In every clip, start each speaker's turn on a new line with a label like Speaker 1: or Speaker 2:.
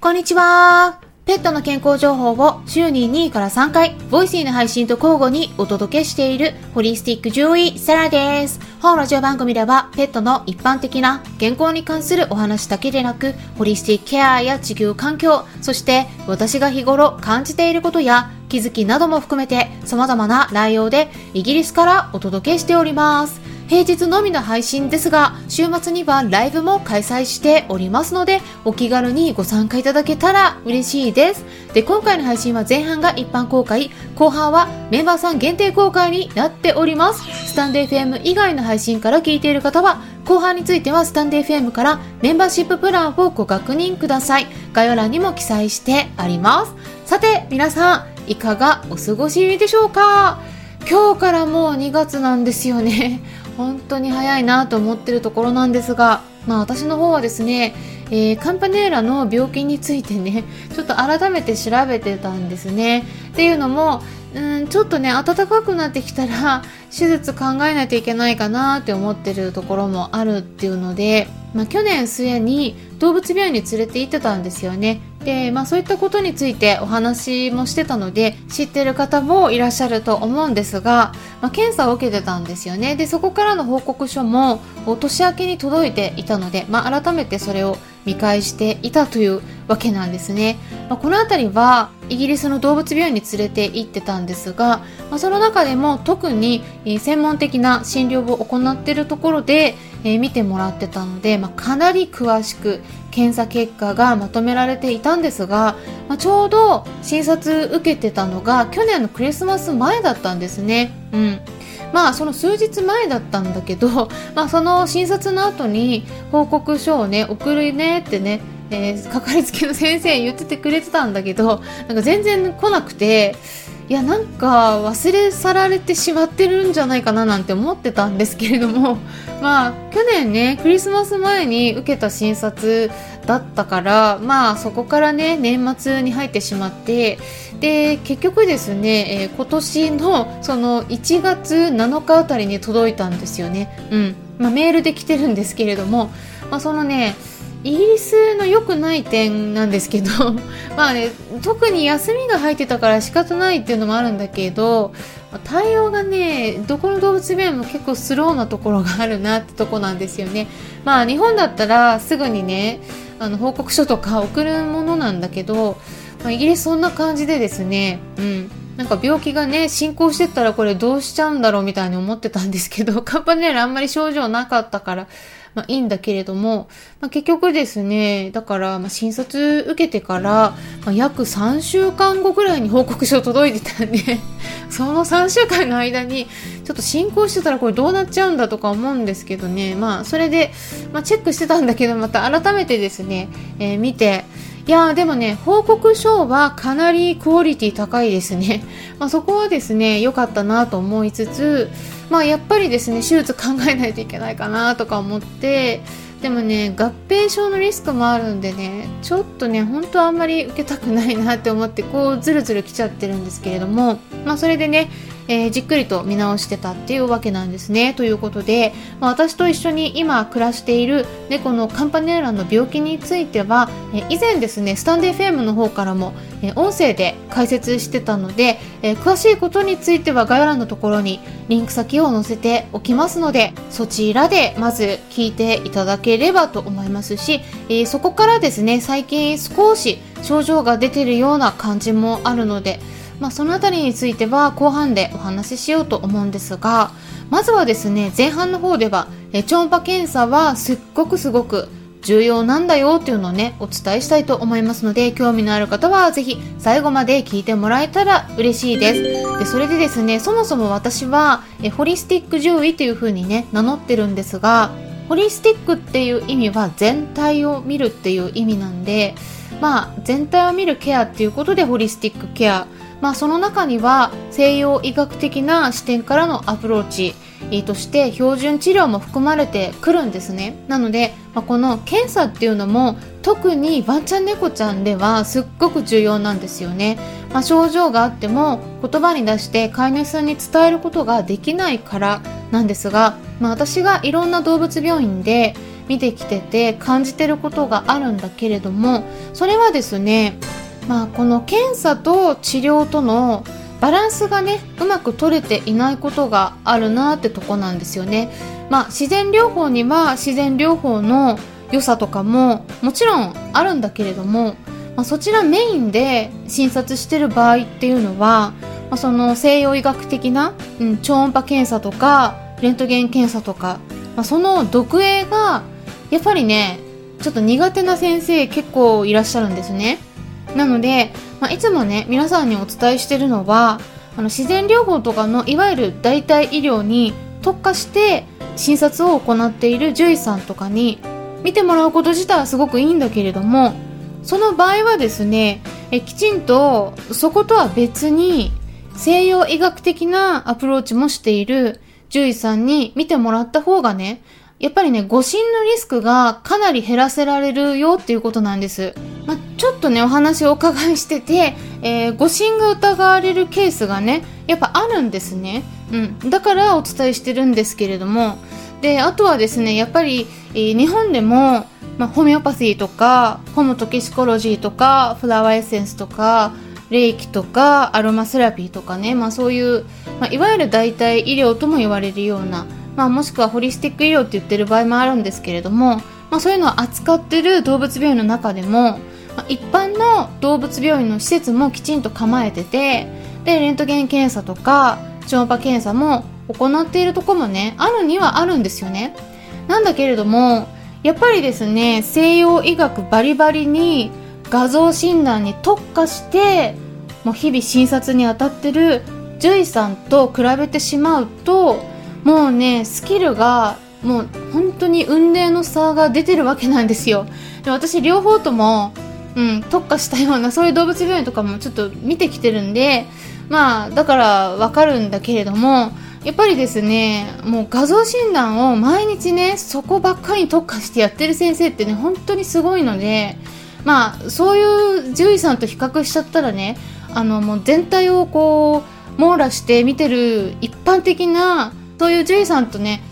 Speaker 1: こんにちは。ペットの健康情報を週に2回から3回、 Voicy の配信と交互にお届けしているホリスティック獣医サラです。本ラジオ番組ではペットの一般的な健康に関するお話だけでなく、ホリスティックケアや地球環境、そして私が日頃感じていることや気づきなども含めて様々な内容でイギリスからお届けしております。平日のみの配信ですが、週末にはライブも開催しておりますので、お気軽にご参加いただけたら嬉しいです。で、今回の配信は前半が一般公開、後半はメンバーさん限定公開になっております。スタンド FM 以外の配信から聞いている方は、後半についてはスタンド FM からメンバーシッププランをご確認ください。概要欄にも記載してあります。さて、皆さん、いかがお過ごしでしょうか？今日からもう2月なんですよね。本当に早いなと思ってるところなんですが、まあ私の方はですね、えー、カンパネーラの病気についてね、ちょっと改めて調べてたんですね。っていうのも、うん、ちょっとね、暖かくなってきたら、手術考えないといけないかなって思ってるところもあるっていうので、まあ去年末に動物病院に連れて行ってたんですよね。で、まあそういったことについてお話もしてたので、知ってる方もいらっしゃると思うんですが、まあ、検査を受けてたんですよね。で、そこからの報告書も年明けに届いていたので、まあ改めてそれを見返していたというわけなんですね。まあ、この辺りはイギリスの動物病院に連れて行ってたんですが、まあ、その中でも特に専門的な診療を行っているところで、えー、見てもらってたので、まあ、かなり詳しく検査結果がまとめられていたんですが、まあ、ちょうど診察受けてたのが去年のクリスマス前だったんですね。うんまあその数日前だったんだけど、まあ、その診察の後に報告書をね送るねってね、えー、かかりつけの先生言っててくれてたんだけどなんか全然来なくていやなんか忘れ去られてしまってるんじゃないかななんて思ってたんですけれども まあ去年ねクリスマス前に受けた診察だったからまあそこからね年末に入ってしまってで結局ですね、えー、今年のその1月7日あたりに届いたんですよね。うんまあ、メールで来てるんですけれども、まあ、そのねイギリスの良くない点なんですけど まあね特に休みが入ってたから仕方ないっていうのもあるんだけど対応がねどこの動物病院も結構スローなところがあるなってとこなんですよね。まあ日本だったらすぐにねあの報告書とか送るものなんだけど、まあ、イギリスそんな感じでですねうんなんか病気がね、進行してたらこれどうしちゃうんだろうみたいに思ってたんですけど、カンパネラあんまり症状なかったから、まあ、いいんだけれども、まあ、結局ですね、だから、まあ、診察受けてから、まあ、約3週間後ぐらいに報告書届いてたんで その3週間の間に、ちょっと進行してたらこれどうなっちゃうんだとか思うんですけどね、まあ、それで、まあ、チェックしてたんだけど、また改めてですね、えー、見て、いやでもね、報告書はかなりクオリティ高いですね。まあ、そこはですね、良かったなと思いつつ、まあやっぱりですね、手術考えないといけないかなとか思って、でもね、合併症のリスクもあるんでね、ちょっとね、本当あんまり受けたくないなって思って、こう、ずるずる来ちゃってるんですけれども、まあそれでね、えー、じっくりと見直してたっていうわけなんですね。ということで、まあ、私と一緒に今暮らしている猫のカンパネーラの病気については、えー、以前ですね、スタンデー FM の方からも、えー、音声で解説してたので、え詳しいことについては概要欄のところにリンク先を載せておきますので、そちらでまず聞いていただければと思いますし、えそこからですね、最近少し症状が出てるような感じもあるので、まあ、そのあたりについては後半でお話ししようと思うんですがまずはですね前半の方ではえ超音波検査はすっごくすごく重要なんだよっていうのをねお伝えしたいと思いますので興味のある方はぜひ最後まで聞いてもらえたら嬉しいです。でそれでですねそもそも私はえホリスティック獣医という風にね名乗ってるんですがホリスティックっていう意味は全体を見るっていう意味なんでまあ全体を見るケアっていうことでホリスティックケアまあ、その中には西洋医学的な視点からのアプローチとして標準治療も含まれてくるんですね。なので、まあ、この検査っていうのも特にワンちゃん猫ちゃんではすっごく重要なんですよね、まあ、症状があっても言葉に出して飼い主さんに伝えることができないからなんですが、まあ、私がいろんな動物病院で見てきてて感じてることがあるんだけれどもそれはですねまあこの検査と治療とのバランスがねうまく取れていないことがあるなってとこなんですよね。まあ自然療法には自然療法の良さとかももちろんあるんだけれども、まあ、そちらメインで診察してる場合っていうのは、まあ、その西洋医学的な、うん、超音波検査とかレントゲン検査とか、まあ、その読影がやっぱりねちょっと苦手な先生結構いらっしゃるんですねなので、まあ、いつもね皆さんにお伝えしてるのはあの自然療法とかのいわゆる代替医療に特化して診察を行っている獣医さんとかに見てもらうこと自体はすごくいいんだけれどもその場合はですねえきちんとそことは別に西洋医学的なアプローチもしている獣医さんに見てもらった方がねやっぱりね、誤診のリスクがかなり減らせられるよっていうことなんです。まあ、ちょっとね、お話をお伺いしてて、えー、誤診が疑われるケースがね、やっぱあるんですね。うん。だからお伝えしてるんですけれども、で、あとはですね、やっぱり、えー、日本でも、まあ、ホメオパシーとか、ホモトキシコロジーとか、フラワーエッセンスとか、霊気とか、アロマセラピーとかね、まあそういう、まあ、いわゆる代替医療とも言われるような、まあ、もしくはホリスティック医療って言ってる場合もあるんですけれども、まあ、そういうのを扱ってる動物病院の中でも、まあ、一般の動物病院の施設もきちんと構えててでレントゲン検査とか超音波検査も行っているとこもねあるにはあるんですよね。なんだけれどもやっぱりですね西洋医学バリバリに画像診断に特化してもう日々診察に当たってる獣医さんと比べてしまうともうねスキルがもう本当に運命の差が出てるわけなんですよ。で私両方とも、うん、特化したようなそういう動物病院とかもちょっと見てきてるんでまあだからわかるんだけれどもやっぱりですねもう画像診断を毎日ねそこばっかりに特化してやってる先生ってね本当にすごいのでまあそういう獣医さんと比較しちゃったらねあのもう全体をこう網羅して見てる一般的なそういう獣医さんとね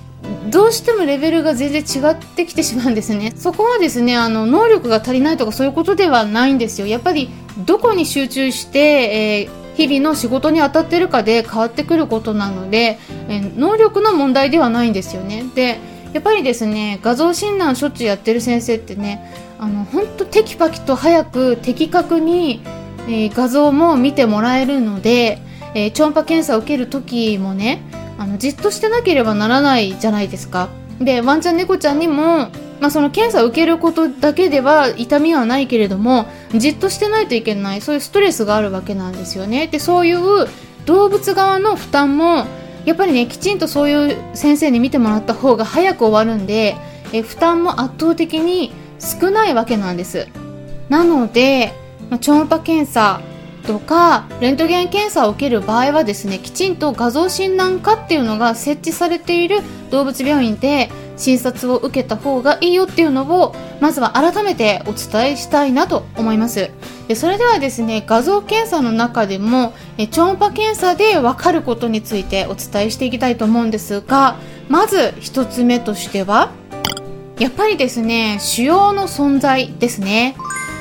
Speaker 1: どうしてもレベルが全然違ってきてしまうんですね。そこはですねあの能力が足りないとかそういうことではないんですよ。やっぱりどこに集中して、えー、日々の仕事に当たってるかで変わってくることなので、えー、能力の問題ではないんですよね。でやっぱりですね画像診断しょっちゅうやってる先生ってねあの本当テキパキと早く的確に、えー、画像も見てもらえるので、え超音波検査を受ける時もねあのじっとしてなければならないじゃないですか。でワンちゃん猫ちゃんにもまあ、その検査を受けることだけでは痛みはないけれどもじっとしてないといけないそういうストレスがあるわけなんですよね。でそういう動物側の負担もやっぱりねきちんとそういう先生に見てもらった方が早く終わるんでえ負担も圧倒的に少ないわけなんです。なので、まあ、超音波検査とかレントゲン検査を受ける場合はですねきちんと画像診断科っていうのが設置されている動物病院で診察を受けた方がいいよっていうのをまずは改めてお伝えしたいなと思います。でそれではですね画像検査の中でも超音波検査で分かることについてお伝えしていきたいと思うんですがまず1つ目としてはやっぱりですね腫瘍の存在ですね。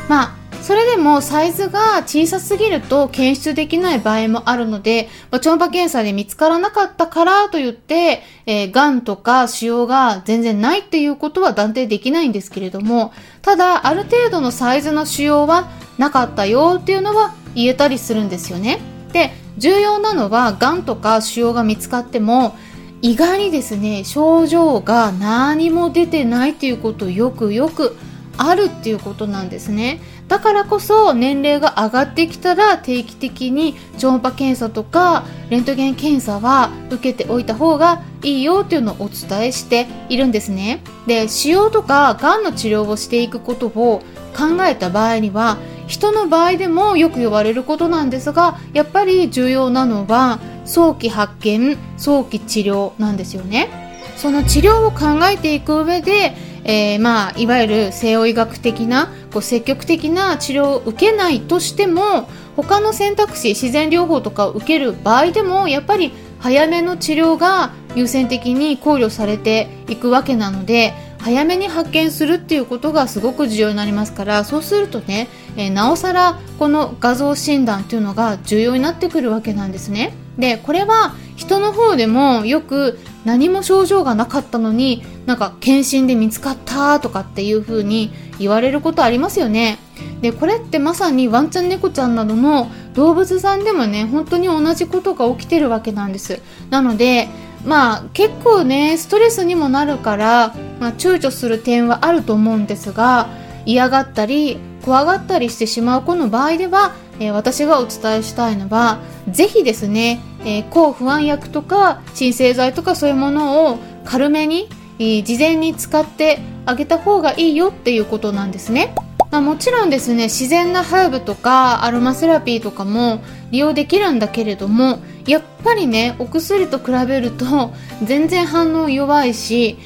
Speaker 1: まあそれでもサイズが小さすぎると検出できない場合もあるので、まあ、超音波検査で見つからなかったからといって、えー、癌とか腫瘍が全然ないっていうことは断定できないんですけれども、ただ、ある程度のサイズの腫瘍はなかったよっていうのは言えたりするんですよね。で、重要なのは、癌とか腫瘍が見つかっても、意外にですね、症状が何も出てないっていうことをよくよくあるっていうことなんですね。だからこそ年齢が上がってきたら定期的に超音波検査とかレントゲン検査は受けておいた方がいいよっていうのをお伝えしているんですね。で腫瘍とかがんの治療をしていくことを考えた場合には人の場合でもよく言われることなんですがやっぱり重要なのは早期発見早期治療なんですよね。その治療を考えていく上でえー、まあ、いわゆる西洋医学的なこう積極的な治療を受けないとしても他の選択肢自然療法とかを受ける場合でもやっぱり早めの治療が優先的に考慮されていくわけなので早めに発見するっていうことがすごく重要になりますからそうするとね、えー、なおさらこの画像診断っていうのが重要になってくるわけなんですね。でこれは人の方でもよく何も症状がなかったのになんか検診で見つかったとかっていう風に言われることありますよね。でこれってまさにワンちゃん猫ちゃんなどの動物さんでもね本当に同じことが起きてるわけなんです。なのでまあ結構ねストレスにもなるから、まあ、躊躇する点はあると思うんですが嫌がったり怖がったりしてしまう子の場合では、えー、私がお伝えしたいのはぜひですね、えー、抗不安薬とか鎮静剤とかそういうものを軽めに、えー、事前に使ってあげた方がいいよっていうことなんですね。まあ、もちろんですね自然なハーブとかアロマセラピーとかも利用できるんだけれどもやっぱりねお薬と比べると全然反応弱いし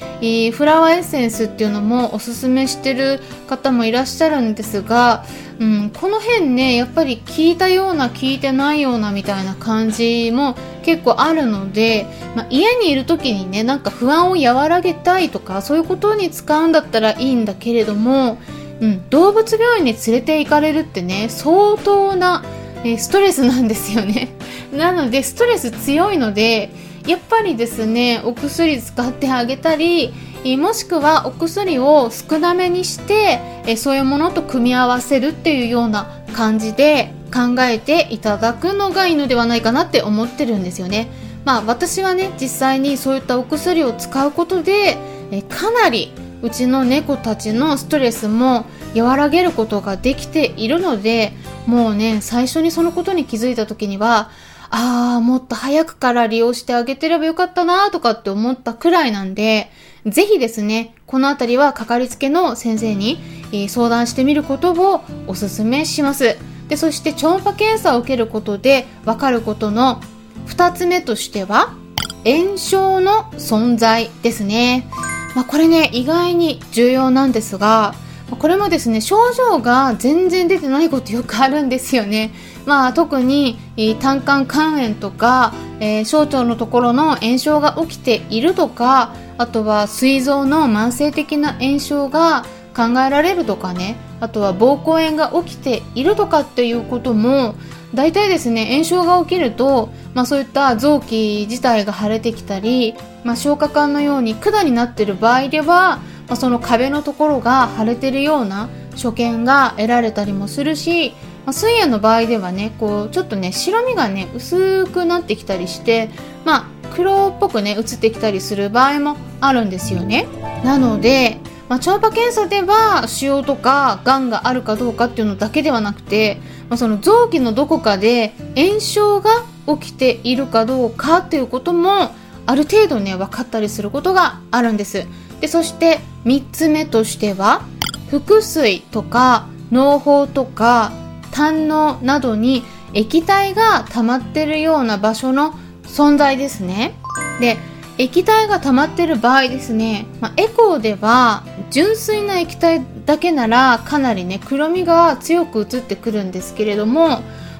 Speaker 1: フラワーエッセンスっていうのもおすすめしてる方もいらっしゃるんですが、うん、この辺ねやっぱり効いたような効いてないようなみたいな感じも結構あるので、まあ、家にいる時にねなんか不安を和らげたいとかそういうことに使うんだったらいいんだけれども、うん、動物病院に連れて行かれるってね相当なえストレスなんですよね。なのでストレス強いのでやっぱりですねお薬使ってあげたりもしくはお薬を少なめにしてえそういうものと組み合わせるっていうような感じで考えていただくのがいいのではないかなって思ってるんですよね。まあ私はね実際にそういったお薬を使うことでえかなりうちの猫たちのストレスも和らげることができているのでもうね最初にそのことに気づいた時にはああもっと早くから利用してあげてればよかったなとかって思ったくらいなんでぜひですねこのあたりはかかりつけの先生に、え相談してみることをお勧めします。でそして超音波検査を受けることでわかることの2つ目としては炎症の存在ですねまあ、これね意外に重要なんですがこれもですね症状が全然出てないことよくあるんですよね。まあ、特に胆管肝炎とか、えー、小腸のところの炎症が起きているとかあとは膵臓の慢性的な炎症が考えられるとかねあとは膀胱炎が起きているとかっていうことも大体ですね炎症が起きると、まあ、そういった臓器自体が腫れてきたり、まあ、消化管のように管になっている場合では、まあ、その壁のところが腫れてるような所見が得られたりもするし、まあ、水炎の場合ではねこうちょっとね白身がね薄くなってきたりしてまあ黒っぽくね映ってきたりする場合もあるんですよね。なのでまあ、超音波検査では腫瘍とかがんがあるかどうかっていうのだけではなくて、まあ、その臓器のどこかで炎症が起きているかどうかっていうこともある程度ね分かったりすることがあるんです。でそして3つ目としては腹水とか脳胞とか胆のなどに液体が溜まってるような場所の存在ですね。で液体が溜まってる場合ですね、まあ、エコーでは純粋な液体だけならかなりね黒みが強く映ってくるんですけれども、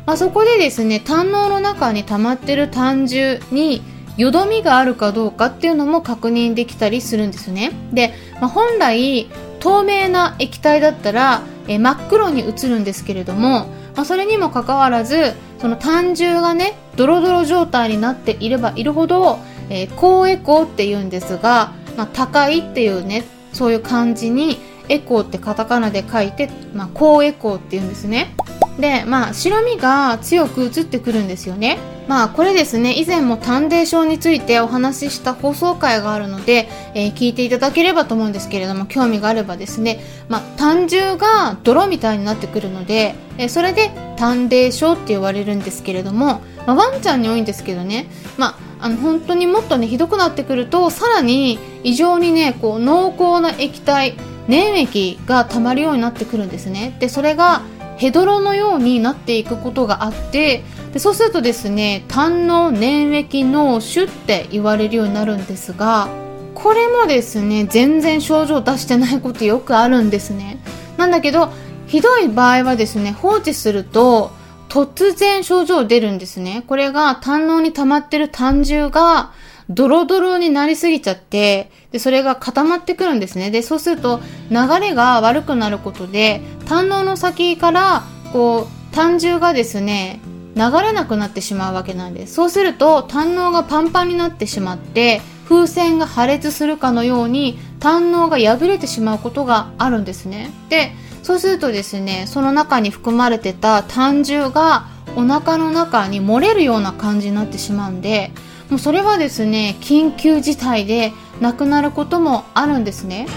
Speaker 1: まあ、そこでですね胆のの中に溜まってる胆汁によどみがあるかどうかっていうのも確認できたりするんですね。で、まあ、本来透明な液体だったらえ真っ黒に映るんですけれども、まあ、それにもかかわらずその胆汁がねドロドロ状態になっていればいるほどえー、高エコーって言うんですが、まあ、高いっていうねそういう感じにエコーってカタカナで書いて、まあ、高エコーって言うんですね。でまあ白身が強く映ってくるんですよね。まあこれですね以前もタンデーションについてお話しした放送回があるので、えー、聞いていただければと思うんですけれども興味があればですね、まあ、単汁が泥みたいになってくるので、えー、それでタンデーションって言われるんですけれども、まあ、ワンちゃんに多いんですけどね、まああの本当にもっとねひどくなってくるとさらに異常にねこう濃厚な液体粘液が溜まるようになってくるんですね。でそれがヘドロのようになっていくことがあってでそうするとですね胆の粘液脳腫って言われるようになるんですがこれもですね全然症状出してないことよくあるんですね。なんだけどひどい場合はですね放置すると突然症状出るんですね。これが胆のに溜まってる胆汁がドロドロになりすぎちゃって、で、それが固まってくるんですね。で、そうすると流れが悪くなることで、胆のの先から、こう、胆汁がですね、流れなくなってしまうわけなんです。そうすると、胆のがパンパンになってしまって、風船が破裂するかのように胆のが破れてしまうことがあるんですね。で、そうするとですね、その中に含まれてた胆汁がお腹の中に漏れるような感じになってしまうんで、もうそれはですね、緊急事態で亡くなることもあるんですね。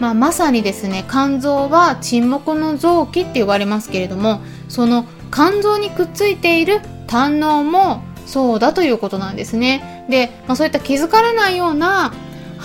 Speaker 1: まあ、まさにですね、肝臓は沈黙の臓器って言われますけれども、その肝臓にくっついている胆のもそうだということなんですね。で、まあ、そういった気づかれないような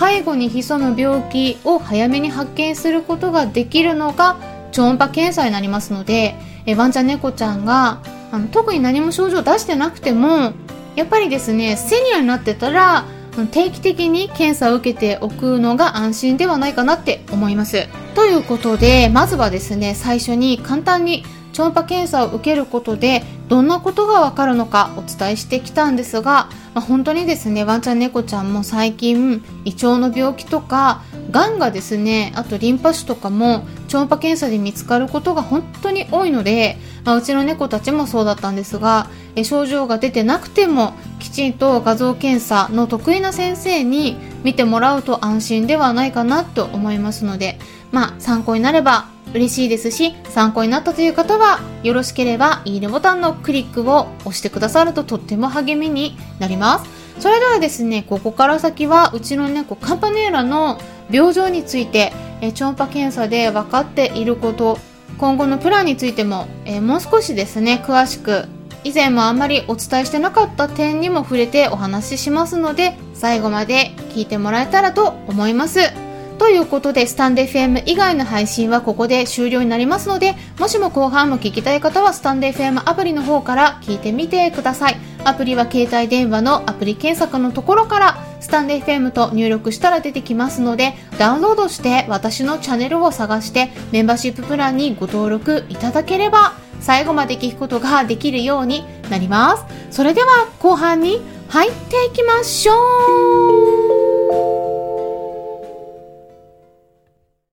Speaker 1: 背後に潜む病気を早めに発見することができるのが超音波検査になりますので、えワンちゃん猫ちゃんがあの特に何も症状出してなくてもやっぱりですねセニアになってたら定期的に検査を受けておくのが安心ではないかなって思います。ということでまずはですね最初に簡単に超音波検査を受けることでどんなことがわかるのかお伝えしてきたんですが、まあ、本当にですねワンちゃん猫ちゃんも最近胃腸の病気とかがんがですねあとリンパ腫とかも超音波検査で見つかることが本当に多いので、まあ、うちの猫たちもそうだったんですがえ症状が出てなくてもきちんと画像検査の得意な先生に見てもらうと安心ではないかなと思いますのでまあ参考になれば嬉しいですし、参考になったという方は、よろしければいいねボタンのクリックを押してくださるととっても励みになります。それではですね、ここから先はうちの猫カンパネーラの病状について、え超音波検査で分かっていること、今後のプランについても、えもう少しですね、詳しく以前もあんまりお伝えしてなかった点にも触れてお話ししますので、最後まで聞いてもらえたらと思います。ということで、スタンデー FM 以外の配信はここで終了になりますので、もしも後半も聞きたい方はスタンデー FM アプリの方から聞いてみてください。アプリは携帯電話のアプリ検索のところから、スタンデー FM と入力したら出てきますので、ダウンロードして私のチャンネルを探してメンバーシッププランにご登録いただければ、最後まで聞くことができるようになります。それでは後半に入っていきましょう